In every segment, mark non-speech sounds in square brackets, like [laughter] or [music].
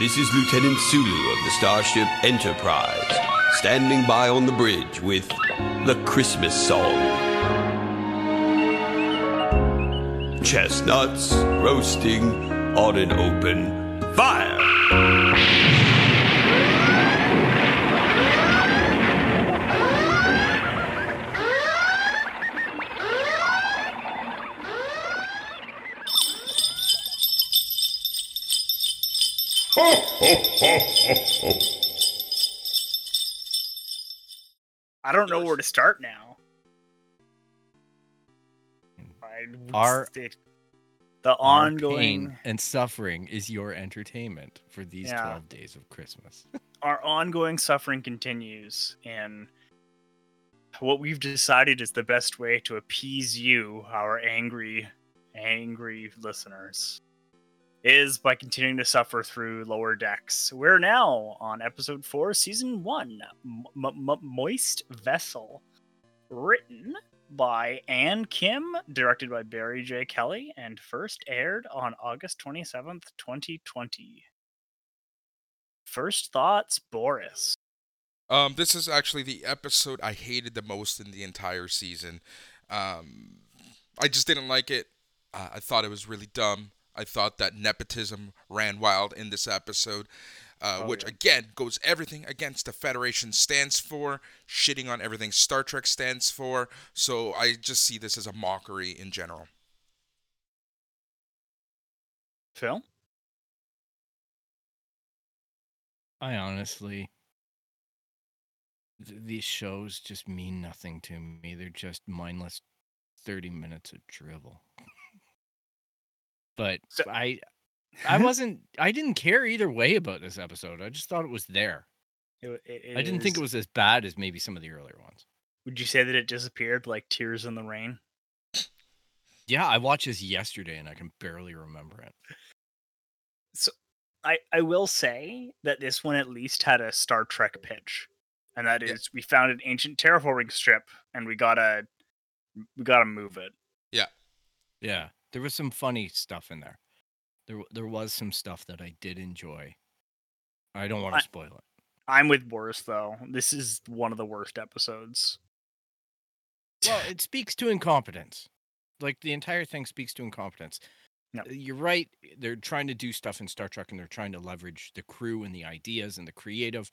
This is Lieutenant Sulu of the Starship Enterprise, standing by on the bridge with the Christmas song. Chestnuts roasting on an open fire. I don't know where to start now. Our- the, the Our ongoing pain and suffering is your entertainment for these Yeah. 12 days of Christmas. [laughs] our ongoing suffering continues and what we've decided is the best way to appease you our angry angry listeners is by continuing to suffer through lower decks we're now on episode 4 season 1 M- M- moist vessel written by Ann Kim, directed by Barry J. Kelly, and first aired on August 27th, 2020. First thoughts, Boris. Um, this is actually the episode I hated the most in the entire season. Um, I just didn't like it. Uh, I thought it was really dumb. I thought that nepotism ran wild in this episode, uh, Oh, which yeah. again goes everything against the Federation stands for, shitting on everything Star Trek stands for. So I just see this as a mockery in general. Phil? I honestly, th- these shows just mean nothing to me. They're just mindless 30 minutes of drivel. But So- I I [laughs] wasn't I didn't care either way about this episode. I just thought it was there. It- it I didn't think it was as bad as maybe some of the earlier ones. Would you say that it disappeared like tears in the rain? Yeah, I watched this yesterday and I can barely remember it. So I, I will say that this one at least had a Star Trek pitch, and that is Yeah. we found an ancient terraforming strip, and we gotta we gotta move it. Yeah. Yeah, there was some funny stuff in there. There there was some stuff that I did enjoy. I don't want to spoil it. I'm with Boris though. This is one of the worst episodes. Well, it speaks to incompetence. Like the entire thing speaks to incompetence. No. Uh, You're right. They're trying to do stuff in Star Trek and they're trying to leverage the crew and the ideas and the creative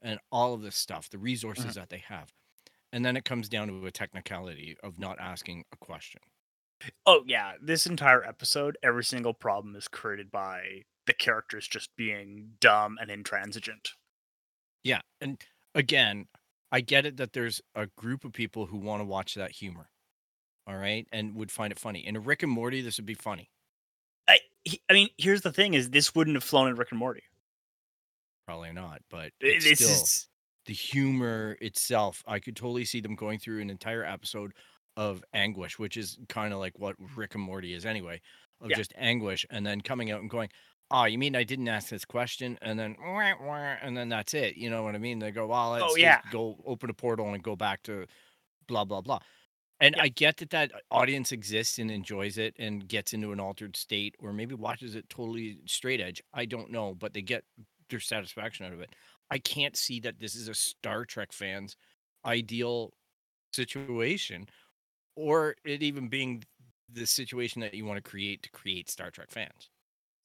and all of this stuff, the resources that they have. And then it comes down to a technicality of not asking a question. Oh yeah, this entire episode, every single problem is created by the characters just being dumb and intransigent. Yeah. And again, I get it that there's a group of people who want to watch that humor. All right. And would find it funny. In a Rick and Morty, this would be funny. I I mean, here's the thing: is this wouldn't have flown in Rick and Morty. Probably not, but it's still is the humor itself. I could totally see them going through an entire episode of anguish, which is kind of like what mm-hmm. Rick and Morty is anyway, of Yeah. just anguish, and then coming out and going, "Oh, you mean I didn't ask this question?" And then, "Wah, wah," and then that's it. You know what I mean? They go, "Well, oh, let's Oh, just yeah. go open a portal and go back to blah blah blah." And Yeah. I get that that audience exists and enjoys it and gets into an altered state, or maybe watches it totally straight edge. I don't know, but they get their satisfaction out of it. I can't see that this is a Star Trek fan's ideal situation, or it even being the situation that you want to create to create Star Trek fans.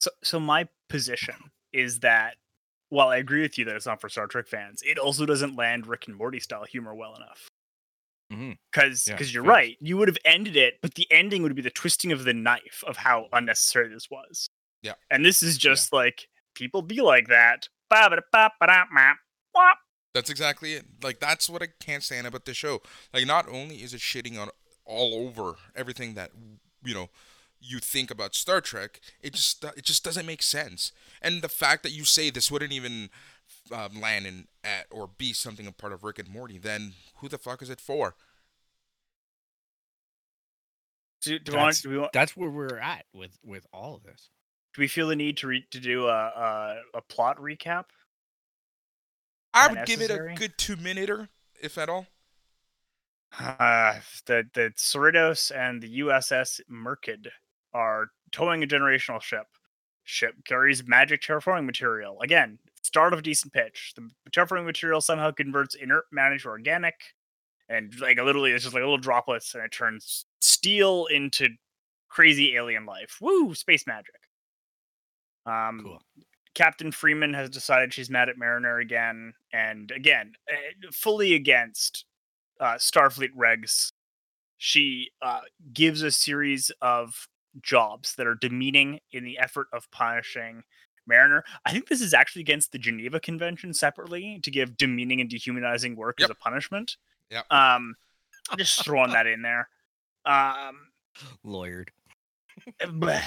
so. So my position is that while I agree with you that it's not for Star Trek fans, it also doesn't land Rick and Morty style humor well enough. Mhm. Because Yeah, you're facts. right, you would have ended it, but the ending would be the twisting of the knife of how unnecessary this was. Yeah. And this is just like people be like that. That's exactly it. Like that's what I can't stand about the show. Like not only is it shitting on all over everything that you know you think about Star Trek, it just it just doesn't make sense. And the fact that you say this wouldn't even um, land in at or be something a part of Rick and Morty, then who the fuck is it for? Do, do, we want, That's- do, we want, That's where we're at with with all of this. do we feel the need to re- to do a, a a plot recap? I That would give it a good two minuter, if at all. Uh, the the Cerritos and the USS Merced are towing a generational ship. Ship carries magic terraforming material. Again, start of decent pitch. The terraforming material somehow converts inert matter to organic, and like literally, it's just like little droplets, and it turns steel into crazy alien life. Woo! Space magic. Um, Cool. Captain Freeman has decided she's mad at Mariner again, and again, eh, fully against uh, Starfleet regs. She uh, gives a series of jobs that are demeaning in the effort of punishing Mariner. I think this is actually against the Geneva Convention separately to give demeaning and dehumanizing work as a punishment. Yep. Um, I'm just throwing that in there. Um, Lawyered. Bleh.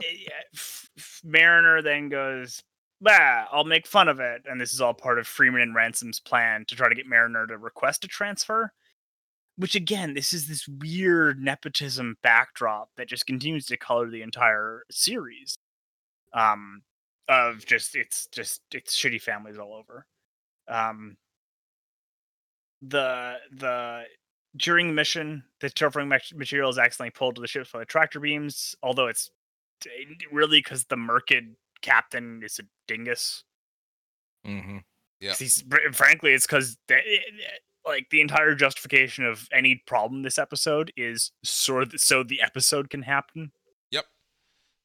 Yeah, F- F- Mariner then goes, Bah, I'll make fun of it. And this is all part of Freeman and Ransom's plan to try to get Mariner to request a transfer. Which, again, this is this weird nepotism backdrop that just continues to color the entire series. Um, of just, it's just, it's shitty families all over. Um, the, the, during the mission, the terraforming material is accidentally pulled to the ship by the tractor beams, although it's really because the Merced captain is a dingus. Mm-hmm. Yeah. He's, frankly, it's because like the entire justification of any problem this episode is so so the episode can happen. Yep.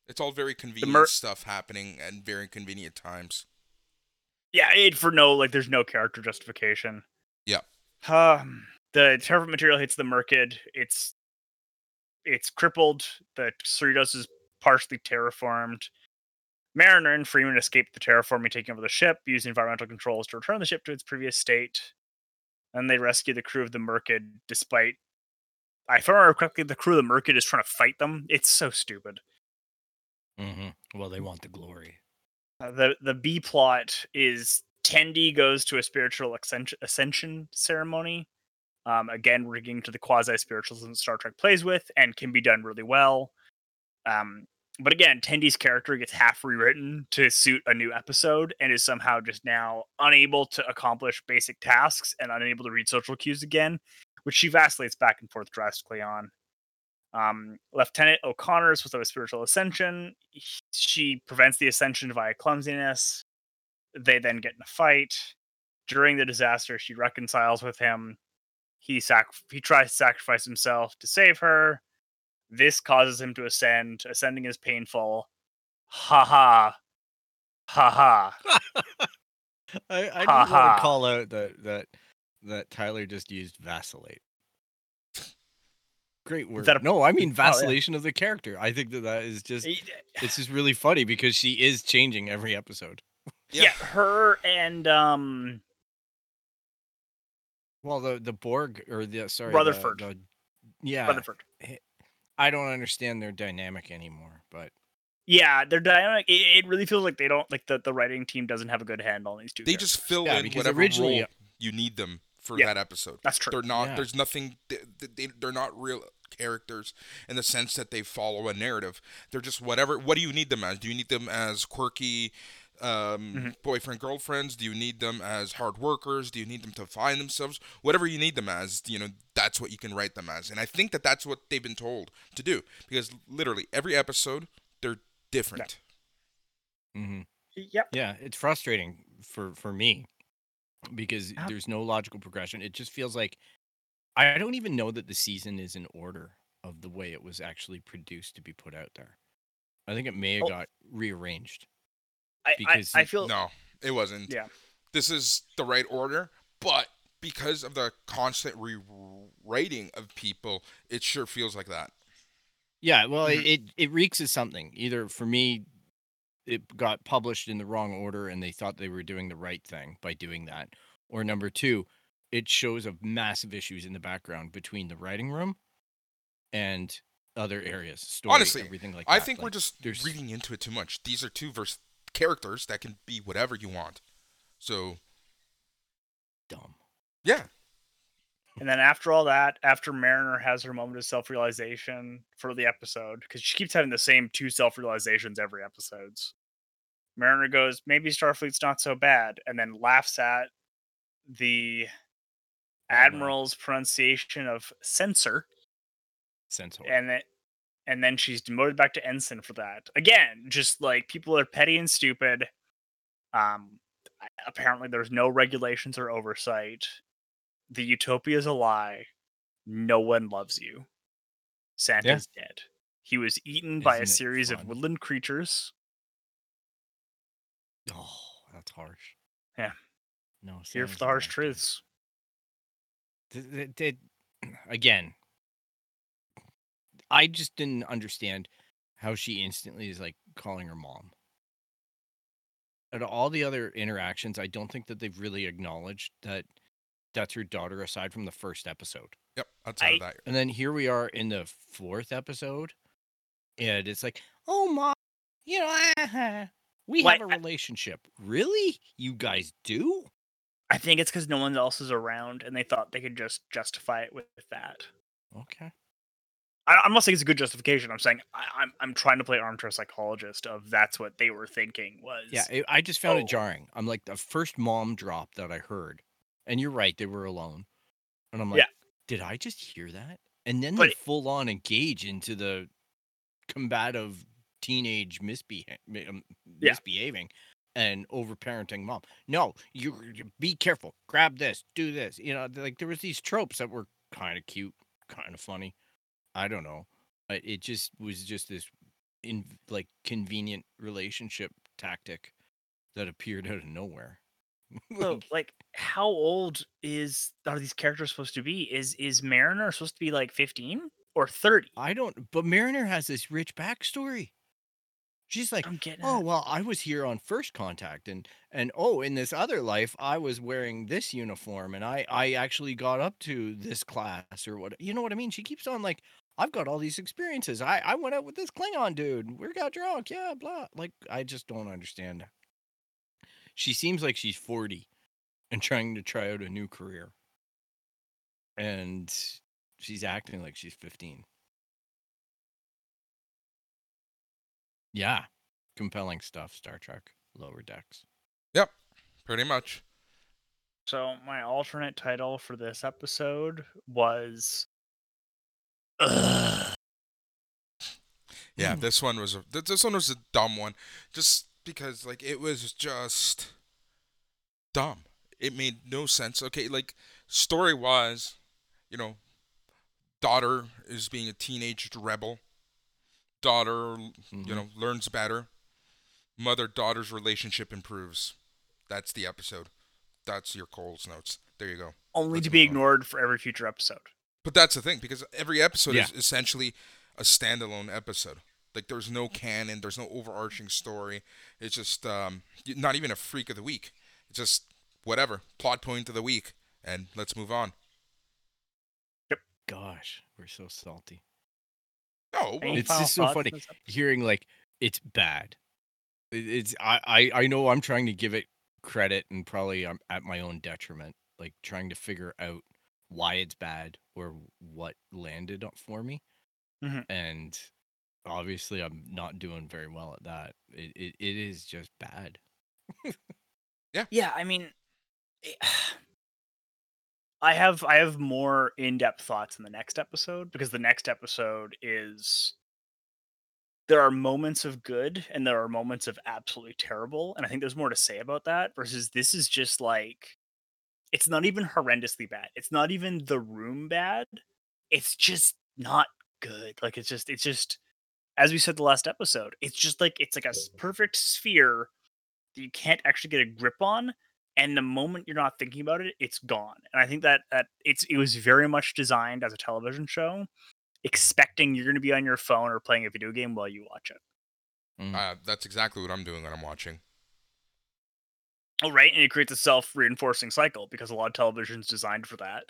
It's all very convenient mer- stuff happening at very convenient times. Yeah, it for no like there's no character justification. Yeah. Um, the terraform material hits the Merced. It's it's crippled. The Cerritos is partially terraformed. Mariner and Freeman escape the terraforming, taking over the ship, use environmental controls to return the ship to its previous state. And they rescue the crew of the Merced, despite, if I remember correctly, the crew of the Merced is trying to fight them. It's so stupid. Mm-hmm. Well, they want the glory. Uh, the the B plot is Tendi goes to a spiritual ascension, ascension ceremony. Um, again, rigging to the quasi spiritualism Star Trek plays with, and can be done really well. Um, but again, Tendi's character gets half rewritten to suit a new episode, and is somehow just now unable to accomplish basic tasks and unable to read social cues again, which she vacillates back and forth drastically on. Um, Lieutenant O'Connor is supposed to have a spiritual ascension. He- She prevents the ascension via clumsiness. They then get in a fight. During the disaster, she reconciles with him. He sac- he tries to sacrifice himself to save her. This causes him to ascend. Ascending is painful. Ha ha. Ha ha. [laughs] I, I Ha just want to call out that that that Tyler just used vacillate. Great word. that a- no, I mean yeah. vacillation of the character. I think that that is just it's just really funny because she is changing every episode. yeah, her and um Well, the the Borg or the sorry, the- Rutherford. the- yeah, Rutherford. I don't understand their dynamic anymore. But Yeah, they're dynamic. It, it really feels like they don't like the, the writing team doesn't have a good handle on these two. They characters. just fill Yeah, in whatever originally- role uh, you need them for Yeah. that episode. That's true. They're not. Yeah. There's nothing. They, they, they're not real characters in the sense that they follow a narrative. They're just whatever. What do you need them as? Do you need them as quirky um, Mhm. boyfriend girlfriends? Do you need them as hard workers? Do you need them to find themselves? Whatever you need them as, you know, that's what you can write them as. And I think that that's what they've been told to do because literally every episode they're different. mm-hmm Yep. yeah, it's frustrating for for me because Yeah. there's no logical progression. It just feels like I don't even know that the season is in order of the way it was actually produced to be put out there. I think it may have Oh. got rearranged. I, I, I feel No, it wasn't. Yeah. This is the right order, but because of the constant rewriting of people, it sure feels like that. Yeah, well, Mhm. it, it it reeks of something. Either for me, it got published in the wrong order, and they thought they were doing the right thing by doing that, or number two, it shows of massive issues in the background between the writing room and other areas, story, Honestly, everything like I that. think we're just there's- reading into it too much. These are two vers- characters that can be whatever you want. So, dumb. yeah. And then after all that, after Mariner has her moment of self realization for the episode, because she keeps having the same two self realizations every episodes. Mariner goes, maybe Starfleet's not so bad, and then laughs at the admiral's pronunciation of censor, Sense and it and then she's demoted back to ensign for that. Again, just like people are petty and stupid. Um, apparently there's no regulations or oversight. The utopia is a lie. No one loves you. Santa's dead. He was eaten by a Isn't series of woodland creatures. Oh, that's harsh. Yeah. No, Here for the harsh truths. Th- th- th- [clears throat] again, I just didn't understand how she instantly is like calling her mom. Out of all the other interactions, I don't think that they've really acknowledged that that's her daughter aside from the first episode. Yep, outside of that. And then here we are in the fourth episode, and it's like, oh mom, you know, ah, we Like, have a relationship. Really? You guys do? I think it's because no one else is around, and they thought they could just justify it with that. Okay. I, I'm not saying it's a good justification. I'm saying I, I'm I'm trying to play armchair psychologist of that's what they were thinking was. Yeah, it, I just found Oh. it jarring. I'm like the first mom drop that I heard, and you're right, they were alone, and I'm like, Yeah. did I just hear that? And then But they full on engage into the combative teenage misbeha- mi- um, Yeah. misbehaving and overparenting mom. No, you, you be careful. Grab this, do this. You know, like there was these tropes that were kind of cute, kind of funny. I don't know. It just was just this in like convenient relationship tactic that appeared out of nowhere. [laughs] So, Like, how old is are these characters supposed to be? Is is Mariner supposed to be like 15 or 30? I don't. But Mariner has this rich backstory. She's like, I'm getting. oh at- well, I was here on first contact, and and oh, in this other life, I was wearing this uniform, and I I actually got up to this class or what. You know what I mean? She keeps on like, I've got all these experiences. I I went out with this Klingon dude. We got drunk. Yeah, blah. Like I just don't understand. She seems like she's forty, and trying to try out a new career, and she's acting like she's fifteen. Yeah, compelling stuff. Star Trek Lower Decks. Yep. Pretty much. So my alternate title for this episode was. Ugh. Yeah, Mm. this one was a this one was a dumb one, just because like it was just dumb. It made no sense. Okay, like story wise, you know, daughter is being a teenage rebel. Daughter, you Mhm. know, learns better. Mother daughter's relationship improves. That's the episode. That's your Cole's notes. There you go. Only Let's to be move on. ignored for every future episode. But that's the thing because every episode is essentially a standalone episode. Like there's no canon, there's no overarching story. It's just um, not even a freak of the week. It's just whatever plot point of the week, and let's move on. Yep. Gosh, we're so salty. No, well, It's just so funny. on this episode? Hearing like it's bad. It's I, I I know I'm trying to give it credit and probably I'm at my own detriment. Like trying to figure out why it's bad or what landed up for me. Mhm. And obviously I'm not doing very well at that. It it, it is just bad. Yeah. Yeah, I mean, it- [sighs] I have I have more in depth thoughts in the next episode because the next episode is there are moments of good and there are moments of absolutely terrible, and I think there's more to say about that. Versus this is just like it's not even horrendously bad. It's not even the room bad. It's just not good. Like it's just it's just as we said the last episode. It's just like it's like a perfect sphere that you can't actually get a grip on and the moment you're not thinking about it it's gone and i think that that it's it was very much designed as a television show expecting you're going to be on your phone or playing a video game while you watch it Mm. uh, that's exactly what I'm doing when I'm watching. Oh right and it creates a self-reinforcing cycle because a lot of television's designed for that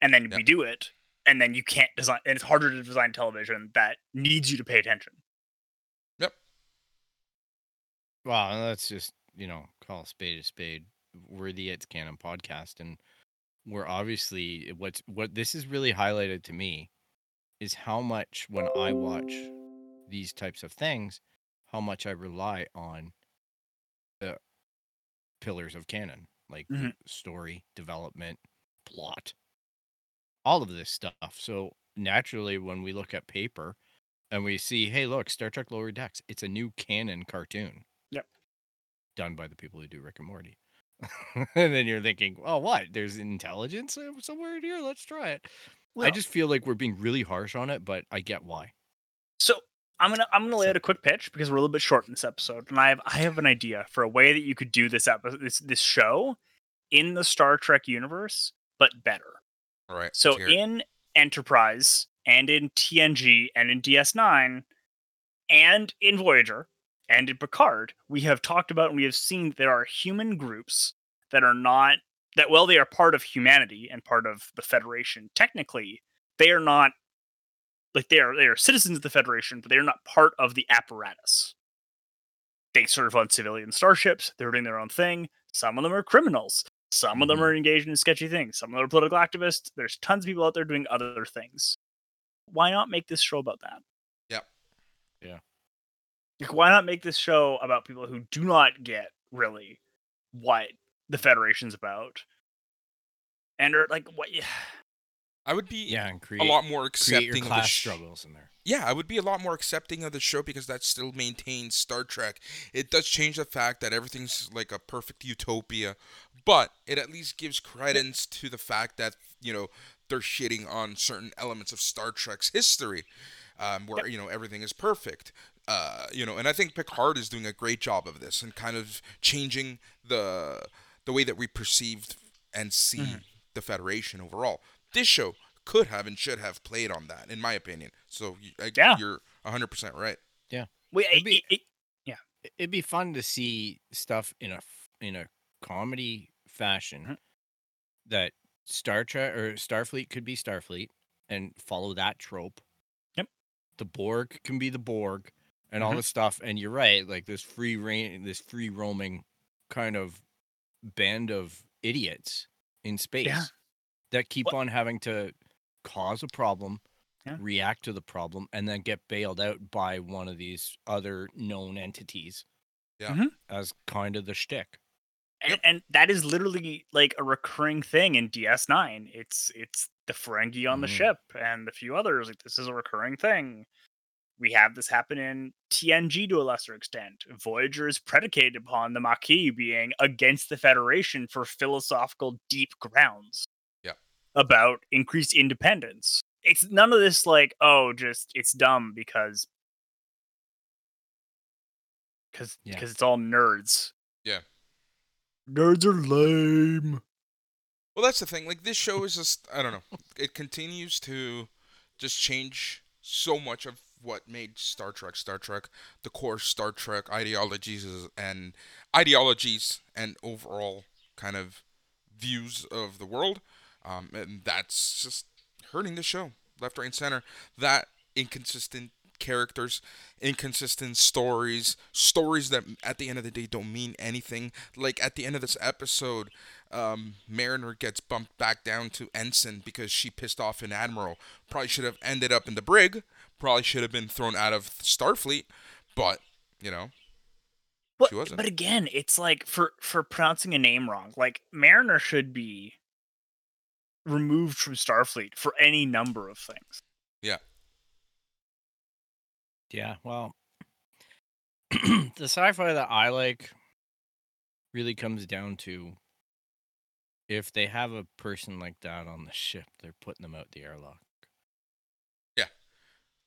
and then Yeah. we do it and then you can't design and it's harder to design television that needs you to pay attention Yep. Well, let's just, you know, call a spade a spade. We're the It's Canon podcast, and we're obviously what's what this is really highlighted to me is how much when I watch these types of things, how much I rely on the pillars of canon, like Mhm. story, development, plot, all of this stuff. So naturally, when we look at paper and we see, hey, look, Star Trek Lower Decks. It's a new canon cartoon. Yep. Done by the people who do Rick and Morty. [laughs] and then you're thinking, oh, what? There's intelligence uh, somewhere in here. Let's try it. I just feel like we're being really harsh on it, but I get why. So I'm gonna I'm gonna lay out a quick pitch because we're a little bit short in this episode, and I have I have an idea for a way that you could do this episode this this show in the Star Trek universe, but better. All right. So it. in Enterprise and in TNG and in DS9 and in Voyager and in Picard, we have talked about and we have seen that there are human groups that are not that well they are part of humanity and part of the Federation. Technically, they are not like they are they are citizens of the Federation, but they are not part of the apparatus. They serve on civilian starships. They're doing their own thing. Some of them are criminals. Some of them Mhm. are engaged in sketchy things. Some of them are political activists. There's tons of people out there doing other things. Why not make this show about that? Yep. Yeah. Like, why not make this show about people who do not get really what the Federation's about? And are like, what? I would be Yeah, and create, a lot more create your accepting of the class sh- struggles in there. yeah, I would be a lot more accepting of the show because that still maintains Star Trek. It does change the fact that everything's like a perfect utopia, but it at least gives credence to the fact that you know they're shitting on certain elements of Star Trek's history, um, where you know everything is perfect. Uh, you know, and I think Picard is doing a great job of this and kind of changing the the way that we perceived and see Mhm. the Federation overall. This show could have and should have played on that, in my opinion. So y- I, Yeah. you're 100% right. Wait, It'd be- it- it- I- It'd be fun to see stuff in a f- in a comedy fashion Mhm. that Star Trek or Starfleet could be Starfleet and follow that trope. Yep. The Borg can be the Borg and all Mhm. this stuff. And you're right, like this free reign, this free roaming kind of band of idiots in space that keep What- on having to cause a problem, Yeah. react to the problem, and then get bailed out by one of these other known entities. Yeah. Mhm. As kind of the shtick. and, and that is literally like a recurring thing in DS9. It's it's the Ferengi on the Mhm. ship and a few others. Like this is a recurring thing. We have this happen in TNG to a lesser extent. Voyager is predicated upon the Maquis being against the Federation for philosophical deep grounds. Yeah. About increased independence. It's none of this like, oh, just it's dumb because because Yeah. because it's all nerds. Yeah. Nerds are lame. Well, that's the thing. Like this show is just I don't know. It continues to just change so much of what made Star Trek Star Trek, the core Star Trek ideologies and ideologies and overall kind of views of the world. Um, and that's just hurting the show left, right, and center. That inconsistent characters, inconsistent stories, stories that at the end of the day don't mean anything. Like at the end of this episode, um, Mariner gets bumped back down to ensign because she pissed off an admiral. Probably should have ended up in the brig. Probably should have been thrown out of Starfleet. But you know, But, She wasn't. but again, it's like for for pronouncing a name wrong. Like Mariner should be removed from Starfleet for any number of things. Yeah, Yeah, well, [clears throat] the sci-fi that I like really comes down to if they have a person like that on the ship, they're putting them out the airlock. Yeah.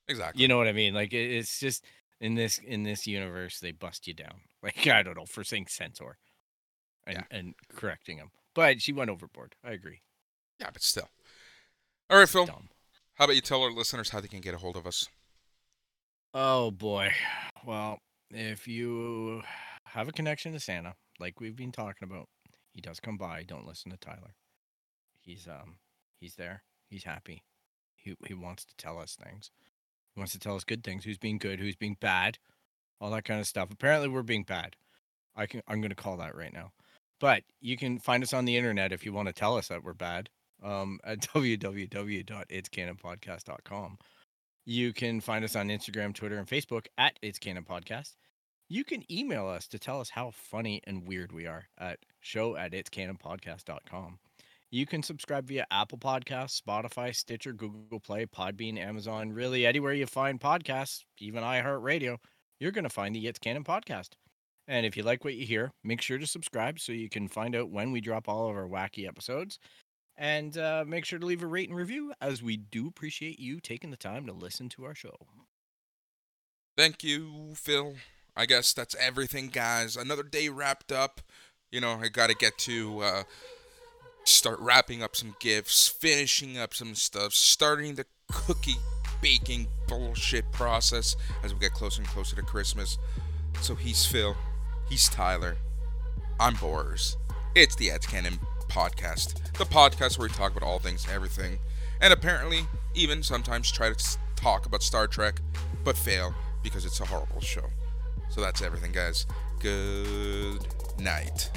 Exactly. You know what I mean? Like it, it's just in this in this universe, they bust you down. [laughs] Like I don't know for saying centaur and Yeah. and correcting him, but she went overboard. I agree. Yeah, but still. All right, Phil. Dumb. How about you tell our listeners how they can get a hold of us? Oh boy. Well, if you have a connection to Santa, like we've been talking about, he does come by. Don't listen to Tyler. He's um he's there. He's happy. He he wants to tell us things. He wants to tell us good things. Who's being good? Who's being bad? All that kind of stuff. Apparently, we're being bad. I can I'm gonna call that right now. But you can find us on the internet if you want to tell us that we're bad. Um, [laughs] at www.itscanonpodcast.com. You can find us on Instagram, Twitter, and Facebook at It's Canon Podcast. You can email us to tell us how funny and weird we are at show at itscanonpodcast.com. You can subscribe via Apple Podcasts, Spotify, Stitcher, Google Play, Podbean, Amazon, really anywhere you find podcasts, even iHeartRadio, you're going to find the It's Canon podcast. And if you like what you hear, make sure to subscribe so you can find out when we drop all of our wacky episodes. And uh, make sure to leave a rate and review, as we do appreciate you taking the time to listen to our show. Thank you, Phil. I guess that's everything, guys. Another day wrapped up. You know, I got to get to uh, start wrapping up some gifts, finishing up some stuff, starting the cookie baking bullshit process as we get closer and closer to Christmas. So he's Phil, he's Tyler, I'm Boris. It's the It's Canon podcast, the podcast where we talk about all things, everything, and apparently even sometimes try to talk about Star Trek, but fail because it's a horrible show. So that's everything, guys. Good night.